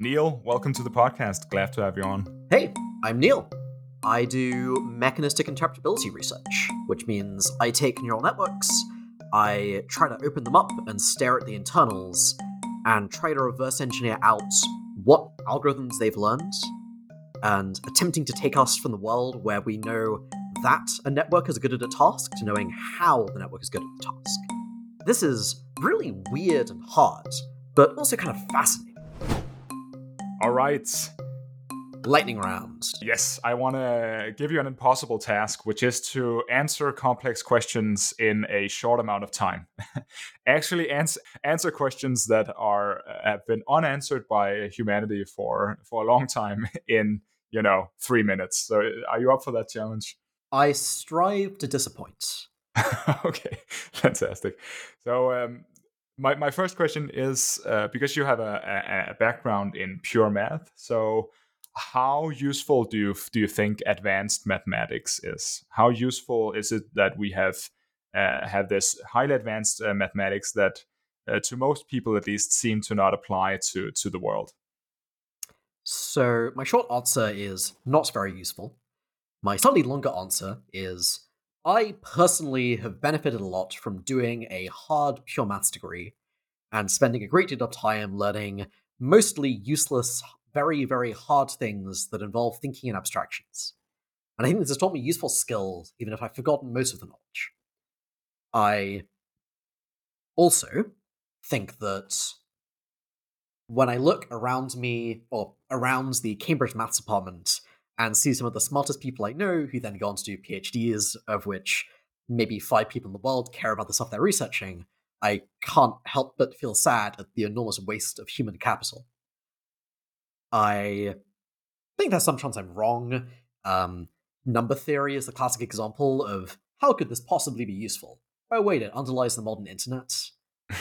Neil, welcome to the podcast. Glad to have you on. Hey, I'm Neil. I do mechanistic interpretability research, which means I take neural networks, I try to open them up and stare at the internals, and try to reverse engineer out what algorithms they've learned, and attempting to take us from the world where we know that a network is good at a task to knowing how the network is good at the task. This is really weird and hard, but also kind of fascinating. All right. Lightning round. Yes, I want to give you an impossible task, which is to answer complex questions in a short amount of time. Actually, answer answer questions that are uh, have been unanswered by humanity for for a long time in you know three minutes. So, are you up for that challenge? I strive to disappoint. okay, fantastic. So, um, my, my first question is uh, because you have a, a, background in pure math. So, how useful do you do you think advanced mathematics is? How useful is it that we have uh, have this highly advanced uh, mathematics that, uh, to most people at least, seem to not apply to to the world? So, my short answer is not very useful. My slightly longer answer is I personally have benefited a lot from doing a hard pure maths degree and spending a great deal of time learning mostly useless, very, very hard things that involve thinking in abstractions. And I think this has taught me useful skills, even if I've forgotten most of the knowledge. I also think that when I look around me, or around the Cambridge Maths Department, and see some of the smartest people I know who then go on to do PhDs, of which maybe five people in the world care about the stuff they're researching, I can't help but feel sad at the enormous waste of human capital. I think there's some sometimes I'm wrong. Um, number theory is the classic example of how could this possibly be useful? Oh, wait, it underlies the modern internet.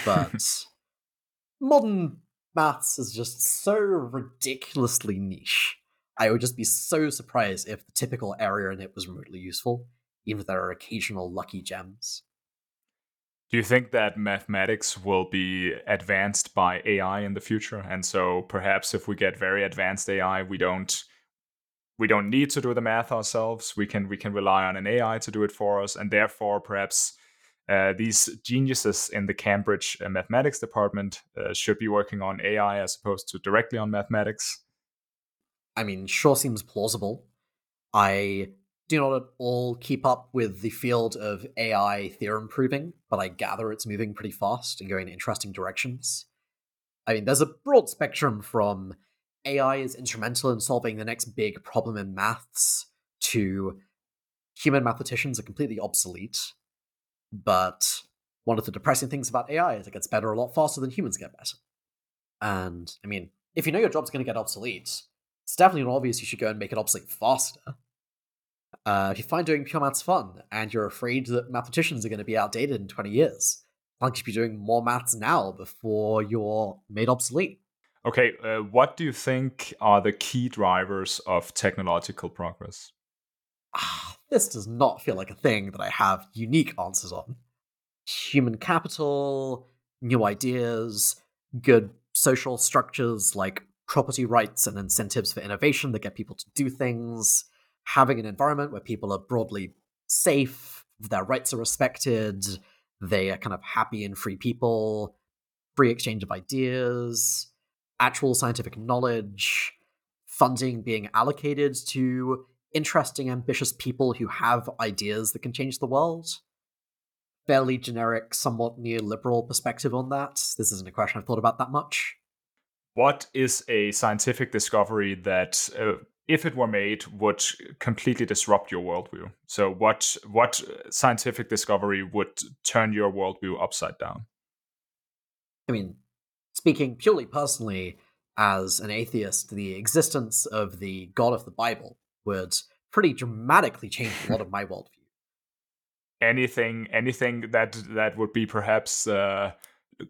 But modern maths is just so ridiculously niche I would just be so surprised if the typical area in it was remotely useful, even if there are occasional lucky gems. Do you think that mathematics will be advanced by AI in the future? And so perhaps if we get very advanced AI, we don't we don't need to do the math ourselves. We can we can rely on an AI to do it for us, and therefore perhaps uh, these geniuses in the Cambridge uh, mathematics department uh, should be working on AI as opposed to directly on mathematics. I mean, sure seems plausible. I do not at all keep up with the field of AI theorem proving, but I gather it's moving pretty fast and going in interesting directions. I mean, there's a broad spectrum from AI is instrumental in solving the next big problem in maths to human mathematicians are completely obsolete. But one of the depressing things about AI is it gets better a lot faster than humans get better. And I mean, if you know your job's going to get obsolete, it's definitely not obvious you should go and make it obsolete faster. Uh, if you find doing pure maths fun and you're afraid that mathematicians are going to be outdated in 20 years, why don't you be doing more maths now before you're made obsolete? Okay, uh, what do you think are the key drivers of technological progress? Ah, this does not feel like a thing that I have unique answers on. Human capital, new ideas, good social structures like property rights and incentives for innovation that get people to do things, having an environment where people are broadly safe, their rights are respected, they are kind of happy and free people, free exchange of ideas, actual scientific knowledge, funding being allocated to interesting, ambitious people who have ideas that can change the world. Fairly generic, somewhat neoliberal perspective on that. This isn't a question I've thought about that much what is a scientific discovery that uh, if it were made would completely disrupt your worldview? So what what scientific discovery would turn your worldview upside down? I mean speaking purely personally as an atheist the existence of the god of the bible would pretty dramatically change a lot of my worldview. Anything anything that that would be perhaps uh,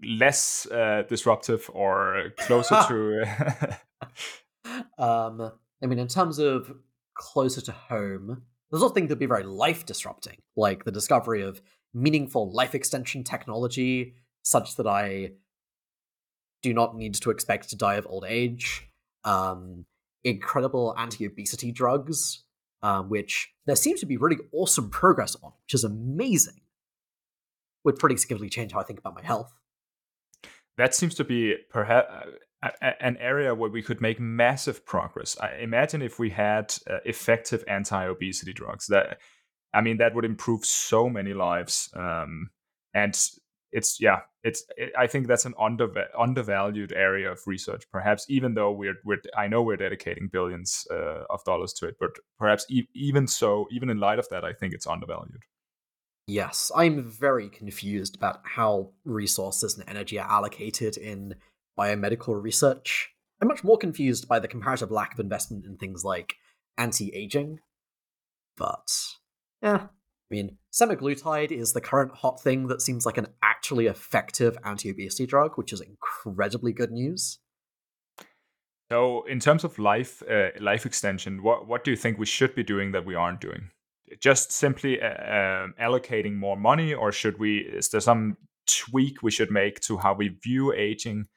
less uh, disruptive or closer to um i mean in terms of closer to home there's also things that would be very life disrupting like the discovery of meaningful life extension technology such that i do not need to expect to die of old age um, incredible anti-obesity drugs, um, which there seems to be really awesome progress on, which is amazing. Would pretty significantly change how I think about my health. That seems to be perhaps an area where we could make massive progress. I imagine if we had uh, effective anti-obesity drugs, that I mean, that would improve so many lives. Um, and it's yeah, it's it, I think that's an under, undervalued area of research. Perhaps even though we're we're I know we're dedicating billions uh, of dollars to it, but perhaps e- even so, even in light of that, I think it's undervalued. Yes, I'm very confused about how resources and energy are allocated in biomedical research. I'm much more confused by the comparative lack of investment in things like anti aging. But, yeah, I mean, semaglutide is the current hot thing that seems like an actually effective anti obesity drug, which is incredibly good news. So, in terms of life uh, life extension, what what do you think we should be doing that we aren't doing? Just simply uh, um, allocating more money, or should we? Is there some tweak we should make to how we view aging?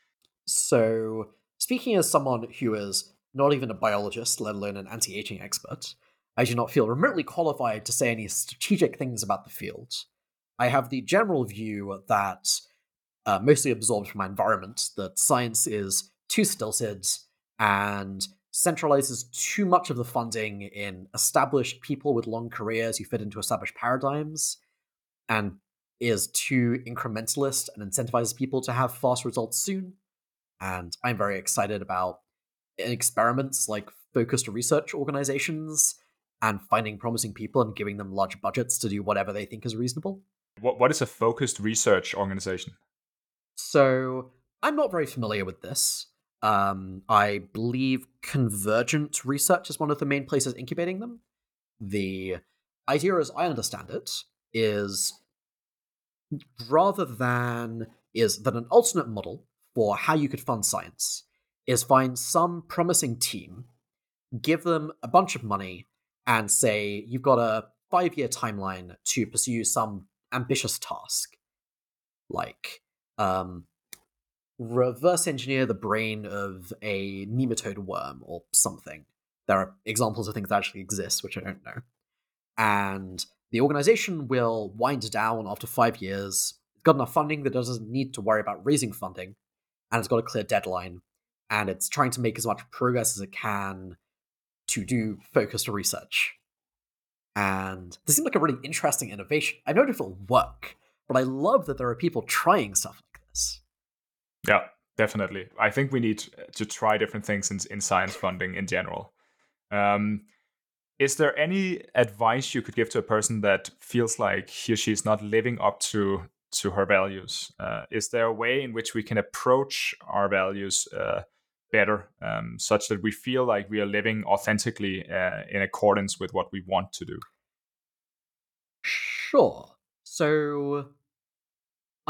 So, speaking as someone who is not even a biologist, let alone an anti aging expert, I do not feel remotely qualified to say any strategic things about the field. I have the general view that, uh, mostly absorbed from my environment, that science is too stilted and centralizes too much of the funding in established people with long careers who fit into established paradigms, and is too incrementalist and incentivizes people to have fast results soon and I'm very excited about experiments like focused research organizations and finding promising people and giving them large budgets to do whatever they think is reasonable. What what is a focused research organization? So I'm not very familiar with this. Um, I believe Convergent Research is one of the main places incubating them. The idea, as I understand it, is rather than is that an alternate model for how you could fund science is find some promising team, give them a bunch of money, and say you've got a five year timeline to pursue some ambitious task. Like, um, reverse engineer the brain of a nematode worm or something. There are examples of things that actually exist, which I don't know. And the organization will wind down after five years. It's got enough funding that it doesn't need to worry about raising funding, and it's got a clear deadline and it's trying to make as much progress as it can to do focused research. And this seems like a really interesting innovation. I don't know if it'll work, but I love that there are people trying stuff like this. Yeah, definitely. I think we need to try different things in, in science funding in general. Um, is there any advice you could give to a person that feels like he or she is not living up to to her values. Uh, is there a way in which we can approach our values uh, better, um, such that we feel like we are living authentically uh, in accordance with what we want to do? Sure. So,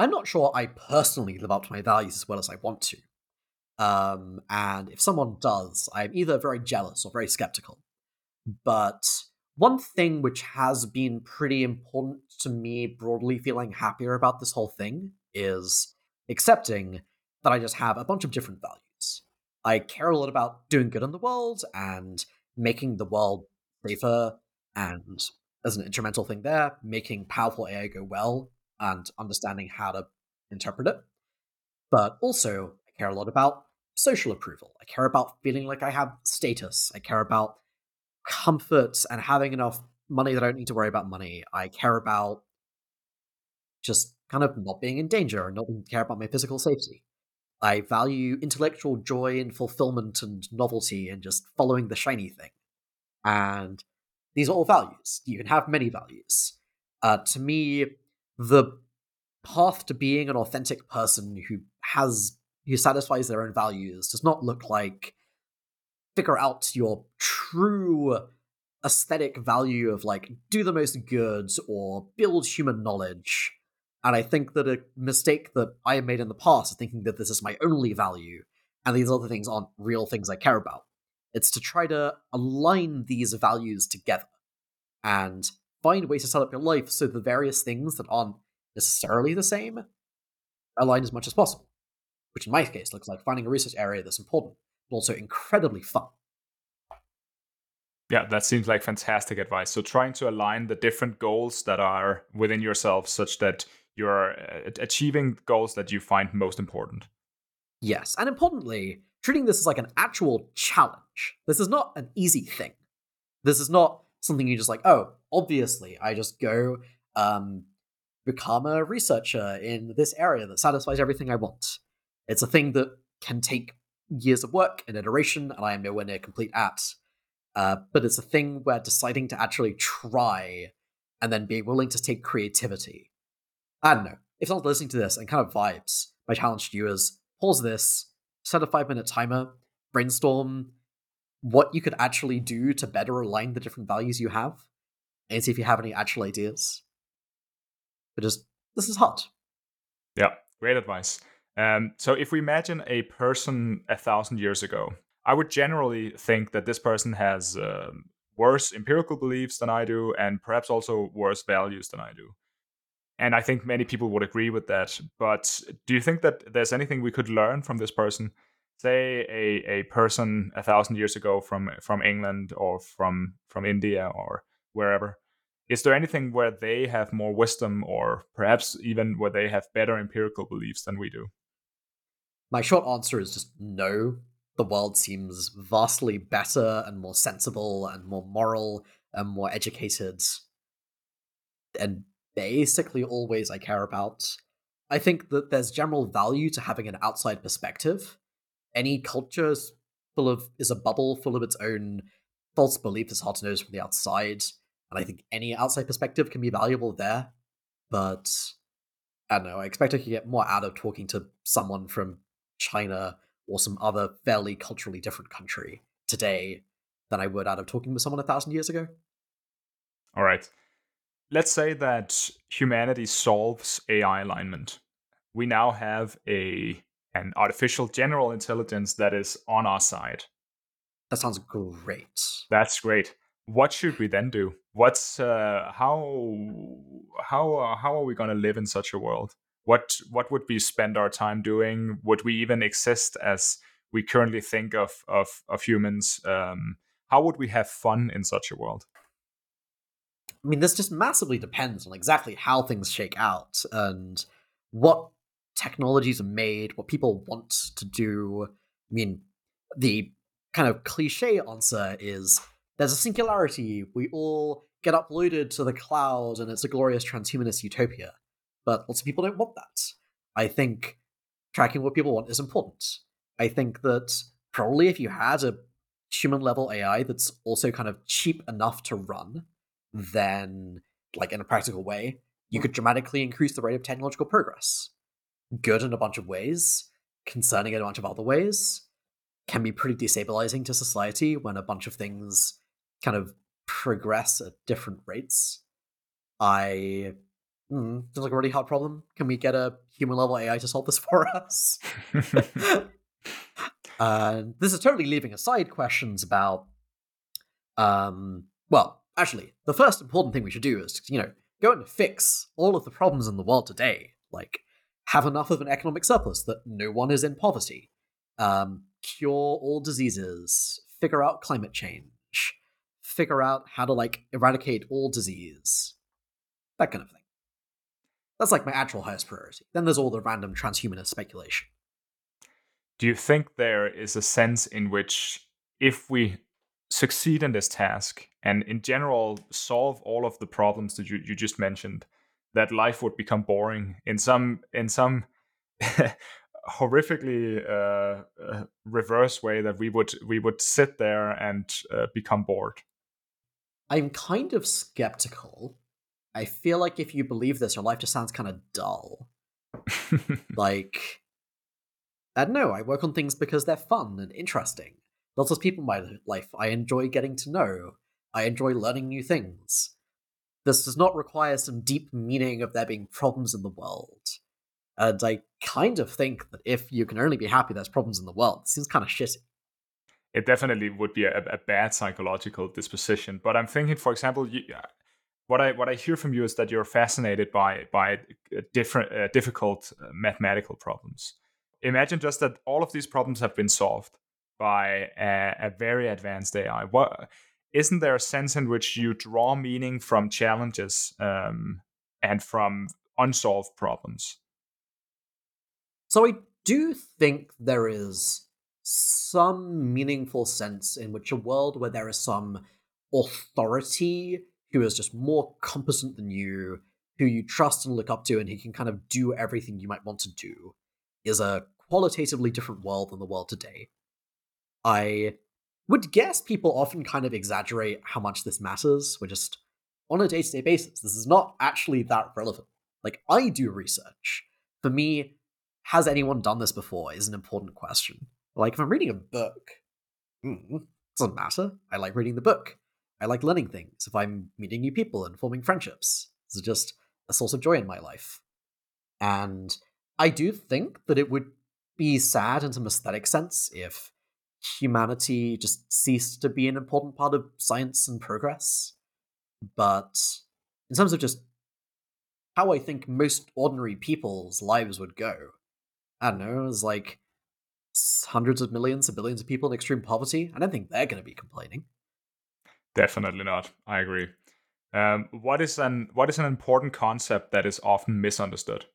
I'm not sure I personally live up to my values as well as I want to. Um, and if someone does, I'm either very jealous or very skeptical. But one thing which has been pretty important to me, broadly feeling happier about this whole thing, is accepting that I just have a bunch of different values. I care a lot about doing good in the world and making the world safer, and as an instrumental thing there, making powerful AI go well and understanding how to interpret it. But also, I care a lot about social approval. I care about feeling like I have status. I care about comfort and having enough money that I don't need to worry about money. I care about just kind of not being in danger and not care about my physical safety. I value intellectual joy and fulfillment and novelty and just following the shiny thing. And these are all values. You can have many values. Uh, to me, the path to being an authentic person who has who satisfies their own values does not look like figure out your true aesthetic value of like do the most good or build human knowledge. And I think that a mistake that I have made in the past is thinking that this is my only value and these other things aren't real things I care about. It's to try to align these values together and find ways to set up your life so the various things that aren't necessarily the same align as much as possible. Which in my case looks like finding a research area that's important, but also incredibly fun. Yeah, that seems like fantastic advice. So trying to align the different goals that are within yourself such that you're uh, achieving goals that you find most important. Yes, and importantly, treating this as like an actual challenge. This is not an easy thing. This is not something you just like, oh, obviously, I just go um, become a researcher in this area that satisfies everything I want. It's a thing that can take years of work and iteration, and I am nowhere near complete at. Uh, but it's a thing where deciding to actually try and then being willing to take creativity. I don't know. If someone's listening to this and kind of vibes, my challenge to you is pause this, set a five minute timer, brainstorm what you could actually do to better align the different values you have, and see if you have any actual ideas. But just, this is hot. Yeah, great advice. Um, so if we imagine a person a thousand years ago I would generally think that this person has uh, worse empirical beliefs than I do, and perhaps also worse values than I do. And I think many people would agree with that. But do you think that there's anything we could learn from this person? Say a, a person a thousand years ago from from England or from from India or wherever. Is there anything where they have more wisdom, or perhaps even where they have better empirical beliefs than we do? My short answer is just no the world seems vastly better and more sensible and more moral and more educated and basically always I care about. I think that there's general value to having an outside perspective. Any culture is full of is a bubble full of its own false beliefs. It's hard to notice from the outside, and I think any outside perspective can be valuable there. But I don't know. I expect I could get more out of talking to someone from China or some other fairly culturally different country today than I would out of talking with someone a thousand years ago. All right. Let's say that humanity solves AI alignment. We now have a an artificial general intelligence that is on our side. That sounds great. That's great. What should we then do? What's uh, how how uh, how are we going to live in such a world? what what would we spend our time doing? Would we even exist as we currently think of of, of humans? Um, how would we have fun in such a world? I mean, this just massively depends on exactly how things shake out and what technologies are made, what people want to do. I mean, the kind of cliche answer is there's a singularity, we all get uploaded to the cloud, and it's a glorious transhumanist utopia but lots of people don't want that. I think tracking what people want is important. I think that probably if you had a human level AI that's also kind of cheap enough to run, then, like in a practical way, you hmm. could dramatically increase the rate of technological progress. Good in a bunch of ways, concerning in a bunch of other ways, can be pretty destabilizing to society when a bunch of things kind of progress at different rates. I Mm, seems like a really hard problem. Can we get a human level AI to solve this for us? uh, this is totally leaving aside questions about. Um, well, actually, the first important thing we should do is, you know, go and fix all of the problems in the world today. Like, have enough of an economic surplus that no one is in poverty, um, cure all diseases, figure out climate change, figure out how to like eradicate all disease, that kind of thing. That's like my actual highest priority. Then there's all the random transhumanist speculation. Do you think there is a sense in which if we succeed in this task and in general solve all of the problems that you, you just mentioned, that life would become boring in some in some horrifically uh, uh, reverse way that we would we would sit there and uh, become bored. I'm kind of skeptical I feel like if you believe this, your life just sounds kind of dull. like, I don't know. I work on things because they're fun and interesting. Lots of people in my life I enjoy getting to know. I enjoy learning new things. This does not require some deep meaning of there being problems in the world. And I kind of think that if you can only be happy there's problems in the world, it seems kind of shitty. It definitely would be a, a bad psychological disposition. But I'm thinking, for example, you, what I what I hear from you is that you're fascinated by by uh, different uh, difficult uh, mathematical problems. Imagine just that all of these problems have been solved, by a, a very advanced AI? What isn't there a sense in which you draw meaning from challenges um, and from unsolved problems? So I do think there is some meaningful sense in which a world where there is some authority who is just more competent than you, who you trust and look up to, and who can kind of do everything you might want to do, is a qualitatively different world than the world today. I would guess people often kind of exaggerate how much this matters. We're just on a day to day basis. This is not actually that relevant. Like, I do research. For me, has anyone done this before is an important question. Like, if I'm reading a book, mm, doesn't matter. I like reading the book. I like learning things. If I'm meeting new people and forming friendships, this is just a source of joy in my life. And I do think that it would be sad in some aesthetic sense if humanity just ceased to be an important part of science and progress. But in terms of just how I think most ordinary people's lives would go, I don't know, it's like hundreds of millions of billions of people in extreme poverty. I don't think they're going to be complaining. Definitely not. I agree. Um, what is an what is an important concept that is often misunderstood?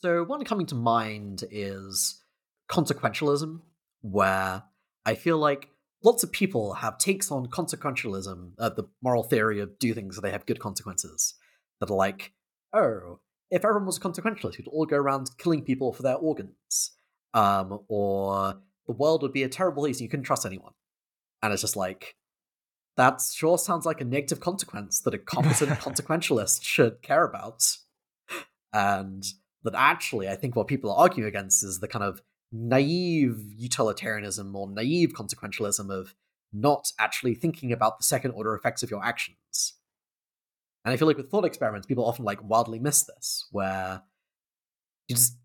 So one coming to mind is consequentialism, where I feel like lots of people have takes on consequentialism, uh, the moral theory of do things so they have good consequences, that are like, oh, if everyone was a consequentialist, we'd all go around killing people for their organs, um, or the world would be a terrible place and you couldn't trust anyone. And it's just like, that sure sounds like a negative consequence that a competent consequentialist should care about. And that actually, I think what people are arguing against is the kind of naive utilitarianism or naive consequentialism of not actually thinking about the second order effects of your actions. And I feel like with thought experiments, people often like wildly miss this, where you just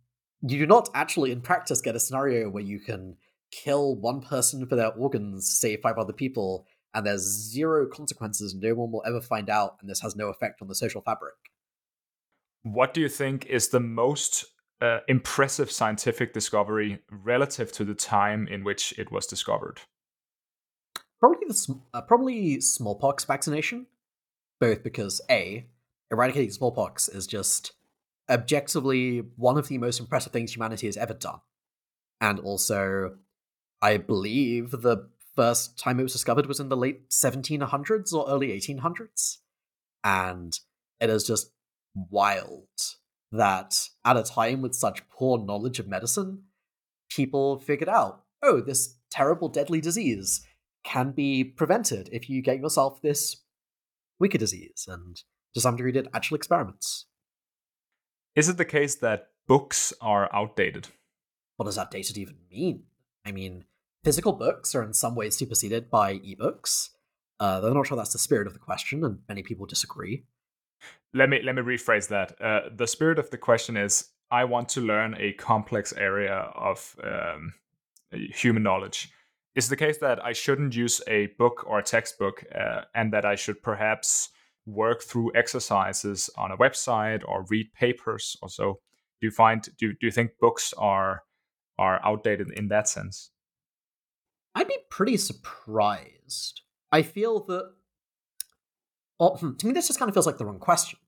you do not actually in practice get a scenario where you can kill one person for their organs, save five other people, and there's zero consequences, no one will ever find out, and this has no effect on the social fabric. What do you think is the most uh, impressive scientific discovery relative to the time in which it was discovered? Probably the uh, probably smallpox vaccination, both because a eradicating smallpox is just objectively one of the most impressive things humanity has ever done, and also I believe the first time it was discovered was in the late 1700s or early 1800s, and it is just wild that at a time with such poor knowledge of medicine, people figured out, oh, this terrible deadly disease can be prevented if you get yourself this weaker disease, and to some degree did actual experiments. Is it the case that books are outdated? What does outdated even mean? I mean, physical books are in some ways superseded by ebooks. Uh, though I'm not sure that's the spirit of the question, and many people disagree let me let me rephrase that. Uh, the spirit of the question is: I want to learn a complex area of um, human knowledge. Is the case that I shouldn't use a book or a textbook, uh, and that I should perhaps work through exercises on a website or read papers or so? Do you find do do you think books are are outdated in that sense? I'd be pretty surprised. I feel that Hmm, to me, this just kind of feels like the wrong question.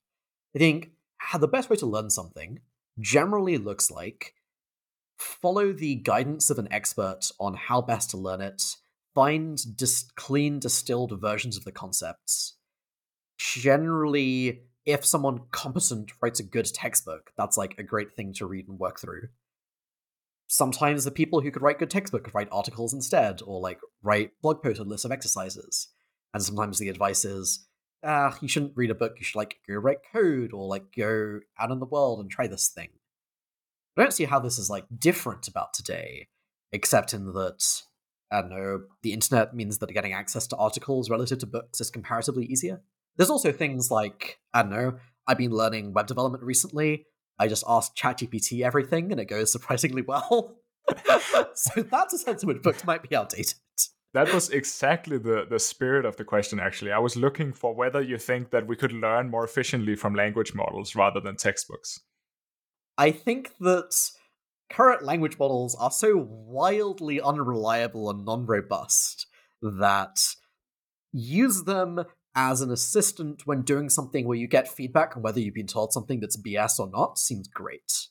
I think the best way to learn something generally looks like follow the guidance of an expert on how best to learn it, find dis- clean, distilled versions of the concepts. Generally, if someone competent writes a good textbook, that's like a great thing to read and work through. Sometimes the people who could write good textbook could write articles instead, or like write blog posts and lists of exercises. And sometimes the advice is ah, you shouldn't read a book. You should like go write code or like go out in the world and try this thing. I don't see how this is like different about today, except in that I don't know the internet means that getting access to articles relative to books is comparatively easier. There's also things like I don't know. I've been learning web development recently. I just asked ChatGPT everything, and it goes surprisingly well. so that's a sense in which books might be outdated that was exactly the, the spirit of the question, actually. I was looking for whether you think that we could learn more efficiently from language models rather than textbooks. I think that current language models are so wildly unreliable and non robust that use them as an assistant when doing something where you get feedback on whether you've been told something that's BS or not seems great.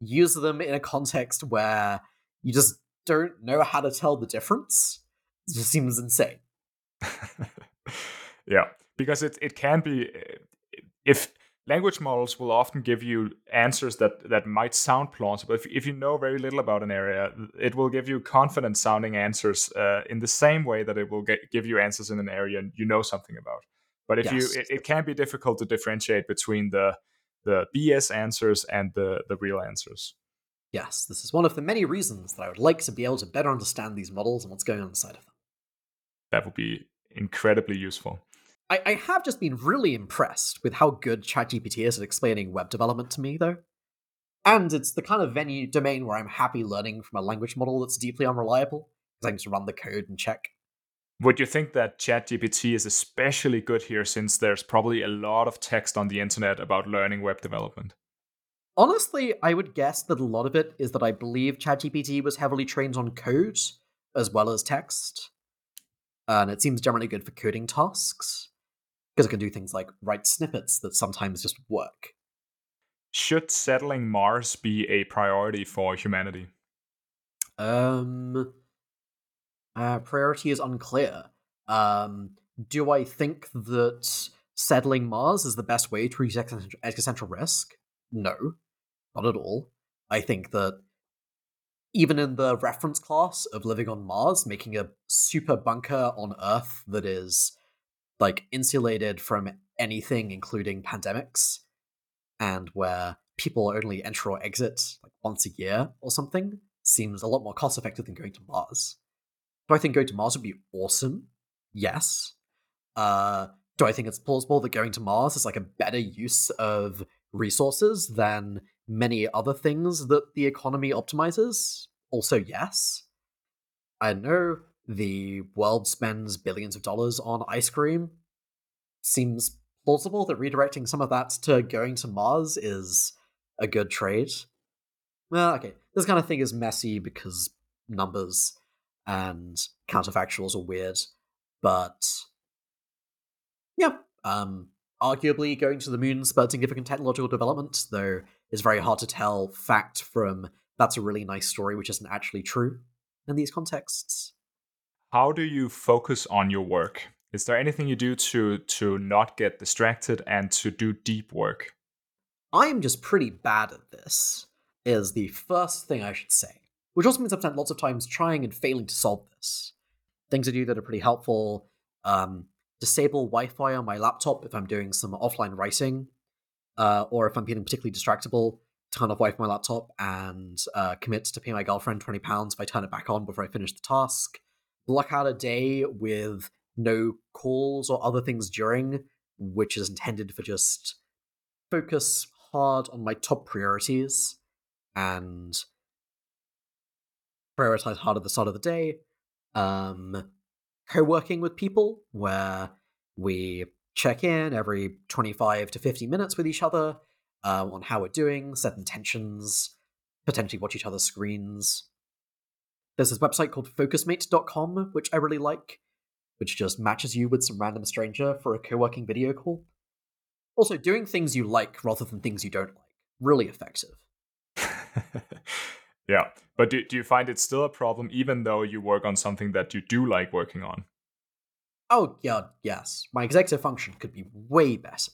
Use them in a context where you just don't know how to tell the difference. It just seems insane. yeah, because it it can be if language models will often give you answers that that might sound plausible. If if you know very little about an area, it will give you confident sounding answers uh, in the same way that it will get, give you answers in an area you know something about. But if yes. you, it, it can be difficult to differentiate between the the BS answers and the the real answers. Yes, this is one of the many reasons that I would like to be able to better understand these models and what's going on inside of them. That would be incredibly useful. I, I have just been really impressed with how good ChatGPT is at explaining web development to me, though. And it's the kind of venue domain where I'm happy learning from a language model that's deeply unreliable, because I can just run the code and check. Would you think that ChatGPT is especially good here since there's probably a lot of text on the internet about learning web development? Honestly, I would guess that a lot of it is that I believe ChatGPT was heavily trained on code as well as text. And it seems generally good for coding tasks because it can do things like write snippets that sometimes just work. Should settling Mars be a priority for humanity? Um, uh, priority is unclear. Um, do I think that settling Mars is the best way to reduce existential risk? No, not at all. I think that even in the reference class of living on Mars, making a super bunker on Earth that is like insulated from anything, including pandemics, and where people only enter or exit like once a year or something, seems a lot more cost effective than going to Mars. Do I think going to Mars would be awesome? Yes. Uh, do I think it's plausible that going to Mars is like a better use of resources than many other things that the economy optimizes? Also, yes. I know the world spends billions of dollars on ice cream. Seems plausible that redirecting some of that to going to Mars is a good trade. Well, okay, this kind of thing is messy because numbers and counterfactuals are weird, but yeah, um, arguably going to the moon spurred significant technological development, though it's very hard to tell fact from that's a really nice story which isn't actually true in these contexts. How do you focus on your work? Is there anything you do to to not get distracted and to do deep work? I'm just pretty bad at this. Is the first thing I should say, which also means I've spent lots of times trying and failing to solve this. Things I do that are pretty helpful: um, disable Wi-Fi on my laptop if I'm doing some offline writing, uh, or if I'm feeling particularly distractible. Turn off Wi-Fi my laptop and uh, commit to pay my girlfriend twenty pounds if I turn it back on before I finish the task block out a day with no calls or other things during, which is intended for just focus hard on my top priorities and prioritize hard at the start of the day. Um, co-working with people where we check in every 25 to 50 minutes with each other uh, on how we're doing, set intentions, potentially watch each other's screens, there's this website called focusmate.com, which I really like, which just matches you with some random stranger for a co working video call. Also, doing things you like rather than things you don't like. Really effective. yeah. But do, do you find it still a problem even though you work on something that you do like working on? Oh, yeah, yes. My executive function could be way better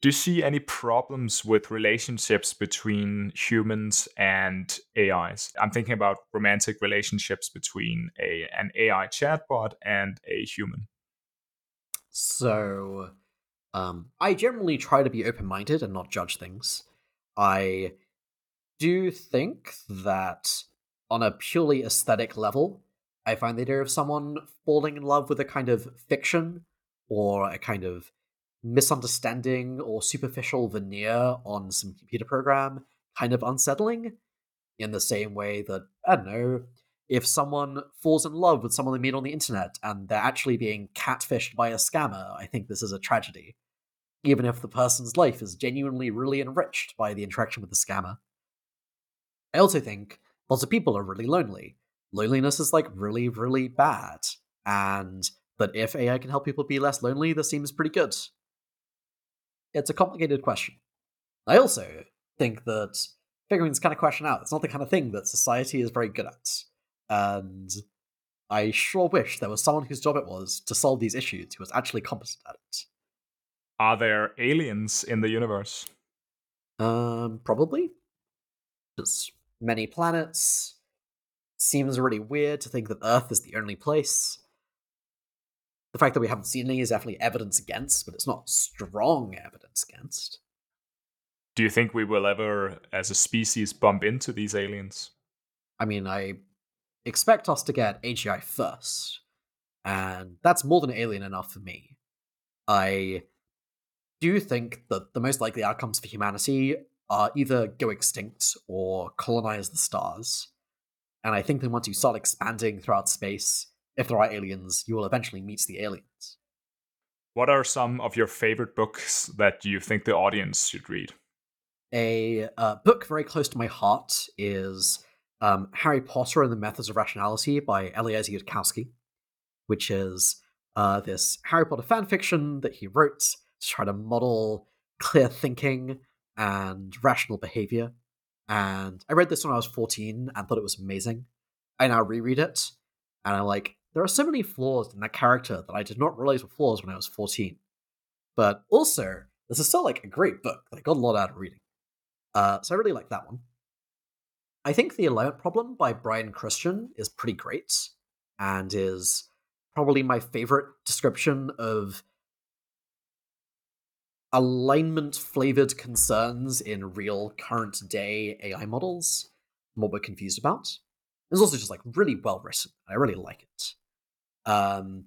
do you see any problems with relationships between humans and AIs? I'm thinking about romantic relationships between a an AI chatbot and a human. So, um, I generally try to be open minded and not judge things. I do think that on a purely aesthetic level, I find the idea of someone falling in love with a kind of fiction or a kind of misunderstanding or superficial veneer on some computer program kind of unsettling in the same way that i don't know if someone falls in love with someone they meet on the internet and they're actually being catfished by a scammer i think this is a tragedy even if the person's life is genuinely really enriched by the interaction with the scammer I also think lots of people are really lonely. Loneliness is like really, really bad. And that if AI can help people be less lonely, this seems pretty good. It's a complicated question. I also think that figuring this kind of question out, it's not the kind of thing that society is very good at. And I sure wish there was someone whose job it was to solve these issues who was actually competent at it. Are there aliens in the universe? Um, probably. Just many planets. Seems really weird to think that Earth is the only place. The fact that we haven't seen any is definitely evidence against, but it's not strong evidence against. Do you think we will ever, as a species, bump into these aliens? I mean, I expect us to get AGI first, and that's more than alien enough for me. I do think that the most likely outcomes for humanity are either go extinct or colonize the stars. And I think that once you start expanding throughout space, if there are aliens, you will eventually meet the aliens. What are some of your favorite books that you think the audience should read? A uh, book very close to my heart is um, Harry Potter and the Methods of Rationality by Eliezer Yudkowsky, which is uh, this Harry Potter fan fiction that he wrote to try to model clear thinking and rational behavior. And I read this when I was 14 and thought it was amazing. I now reread it, and I'm like, there are so many flaws in that character that I did not realize were flaws when I was 14. But also, this is still like a great book that I got a lot out of reading. Uh, so I really like that one. I think The Alignment Problem by Brian Christian is pretty great and is probably my favorite description of alignment flavored concerns in real current day AI models, what we're confused about. It's also just like really well written. I really like it. Um,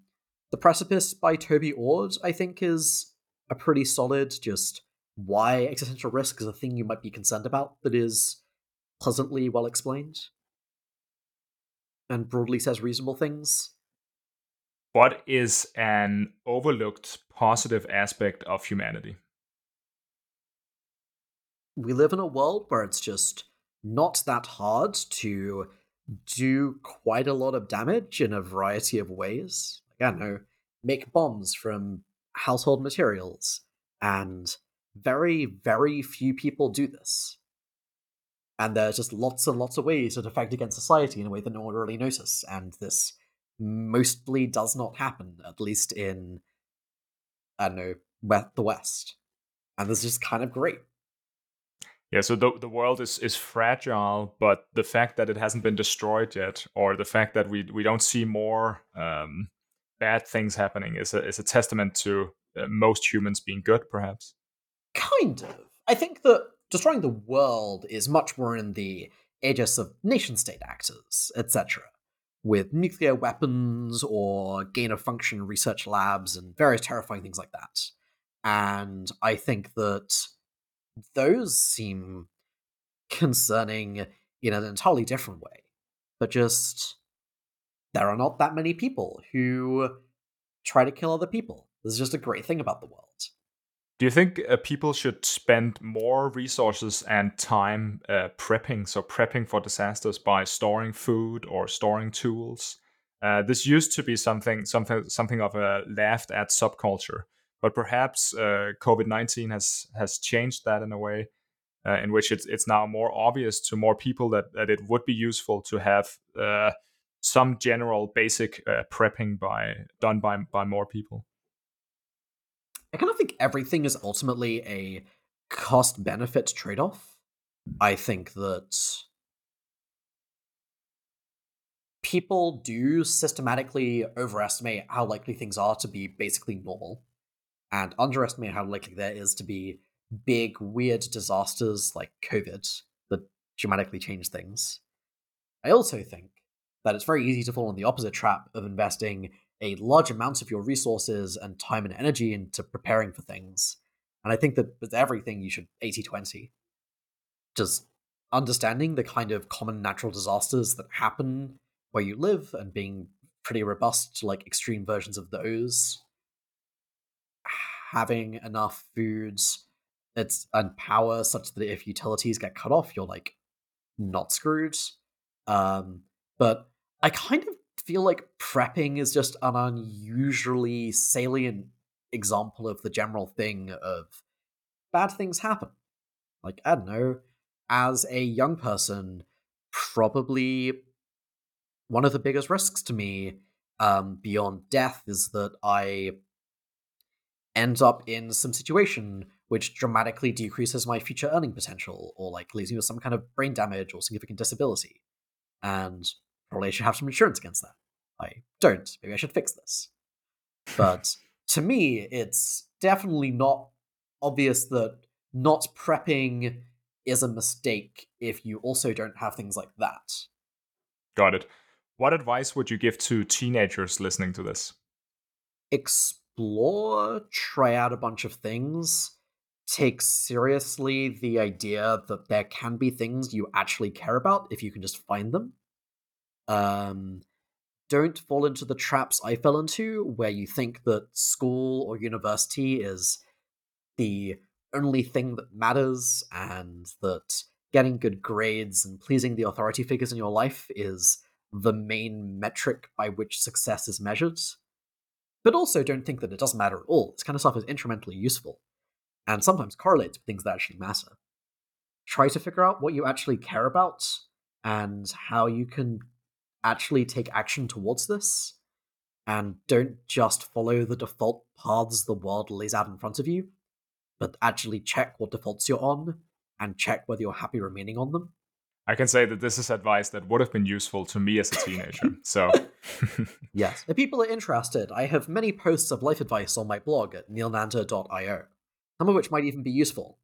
the Precipice by Toby Ord, I think, is a pretty solid just why existential risk is a thing you might be concerned about that is pleasantly well explained and broadly says reasonable things. What is an overlooked positive aspect of humanity? We live in a world where it's just not that hard to do quite a lot of damage in a variety of ways. Like, I don't know, make bombs from household materials, and very, very few people do this. And there's just lots and lots of ways to defect against society in a way that no one really notices, and this mostly does not happen, at least in, I don't know, the West. And this is just kind of great. Yeah, so the the world is is fragile, but the fact that it hasn't been destroyed yet, or the fact that we we don't see more um, bad things happening, is a is a testament to uh, most humans being good, perhaps. Kind of. I think that destroying the world is much more in the aegis of nation state actors, etc., with nuclear weapons or gain of function research labs and various terrifying things like that. And I think that those seem concerning in an entirely different way. But just there are not that many people who try to kill other people. This is just a great thing about the world. Do you think uh, people should spend more resources and time uh, prepping, so prepping for disasters by storing food or storing tools? Uh, this used to be something, something, something of a laughed at subculture but perhaps uh, COVID nineteen has has changed that in a way uh, in which it's it's now more obvious to more people that that it would be useful to have uh, some general basic prepping by done by by more people. I kind of think everything is ultimately a cost benefit trade off. I think that people do systematically overestimate how likely things are to be basically normal and underestimate how likely there is to be big, weird disasters like COVID that dramatically change things. I also think that it's very easy to fall in the opposite trap of investing a large amount of your resources and time and energy into preparing for things. And I think that with everything, you should 80 20. Just understanding the kind of common natural disasters that happen where you live and being pretty robust to like extreme versions of those having enough foods it's and power such that if utilities get cut off, you're like not screwed. Um, but I kind of feel like prepping is just an unusually salient example of the general thing of bad things happen. Like, I don't know, as a young person, probably one of the biggest risks to me um, beyond death is that I end up in some situation which dramatically decreases my future earning potential or like leaves me with some kind of brain damage or significant disability. And probably I should have some insurance against that. I don't. Maybe I should fix this. But to me, it's definitely not obvious that not prepping is a mistake if you also don't have things like that. Got it. What advice would you give to teenagers listening to this? Explore, try out a bunch of things, take seriously the idea that there can be things you actually care about if you can just find them. Um, don't fall into the traps I fell into, where you think that school or university is the only thing that matters, and that getting good grades and pleasing the authority figures in your life is the main metric by which success is measured. But also don't think that it doesn't matter at all. This kind of stuff is instrumentally useful, and sometimes correlates with things that actually matter. Try to figure out what you actually care about and how you can actually take action towards this, and don't just follow the default paths the world lays out in front of you, but actually check what defaults you're on and check whether you're happy remaining on them. I can say that this is advice that would have been useful to me as a teenager. So, yes, if people are interested, I have many posts of life advice on my blog at neelnanda.io, some of which might even be useful.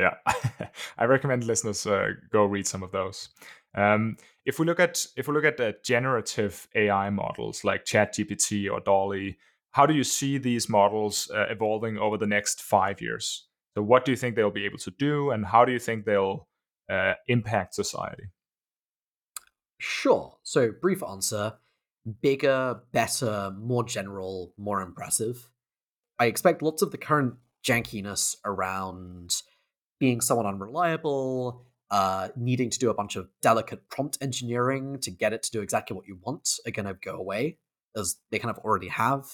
Yeah, I recommend listeners uh, go read some of those. Um, if we look at if we look at the generative AI models like ChatGPT or DALL-E, how do you see these models uh, evolving over the next five years? So, what do you think they'll be able to do, and how do you think they'll uh, impact society? Sure. So, brief answer bigger, better, more general, more impressive. I expect lots of the current jankiness around being somewhat unreliable, uh, needing to do a bunch of delicate prompt engineering to get it to do exactly what you want are going to go away, as they kind of already have.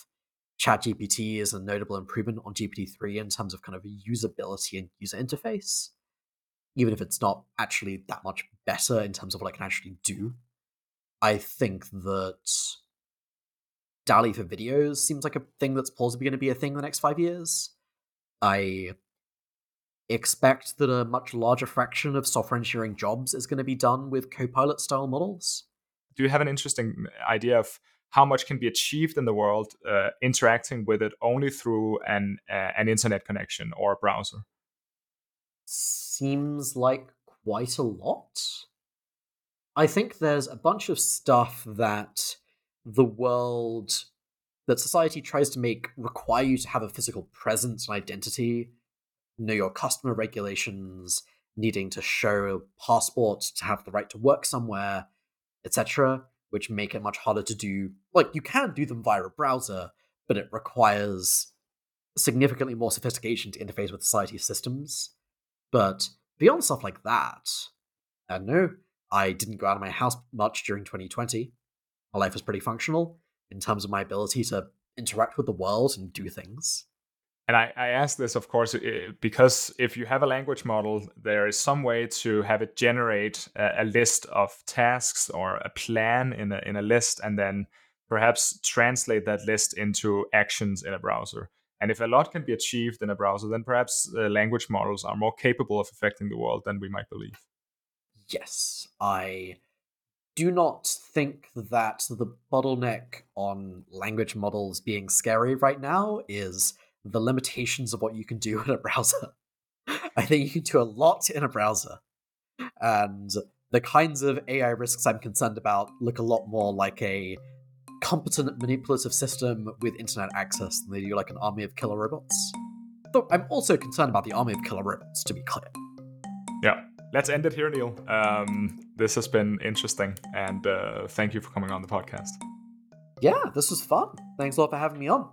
ChatGPT is a notable improvement on GPT-3 in terms of kind of usability and user interface, even if it's not actually that much better in terms of what it can actually do. I think that DALL-E for videos seems like a thing that's plausibly going to be a thing in the next five years. I expect that a much larger fraction of software engineering jobs is going to be done with Copilot style models. Do you have an interesting idea of how much can be achieved in the world uh, interacting with it only through an uh, an internet connection or a browser? Seems like quite a lot. I think there's a bunch of stuff that the world that society tries to make require you to have a physical presence and identity know your customer regulations, needing to show a passport to have the right to work somewhere, etc., which make it much harder to do. Like, you can do them via a browser, but it requires significantly more sophistication to interface with society's systems. But beyond stuff like that, don't know. I didn't go out of my house much during 2020. My life was pretty functional in terms of my ability to interact with the world and do things. And I, I ask this, of course, because if you have a language model, there is some way to have it generate a, a, list of tasks or a plan in a, in a list, and then perhaps translate that list into actions in a browser. And if a lot can be achieved in a browser, then perhaps uh, language models are more capable of affecting the world than we might believe. Yes, I do not think that the bottleneck on language models being scary right now is the limitations of what you can do in a browser. I think you can do a lot in a browser. And the kinds of AI risks I'm concerned about look a lot more like a competent manipulative system with internet access than they do like an army of killer robots. Though I'm also concerned about the army of killer robots, to be clear. Yeah, let's end it here, Neel. Um, this has been interesting, and uh, thank you for coming on the podcast. Yeah, this was fun. Thanks a lot for having me on.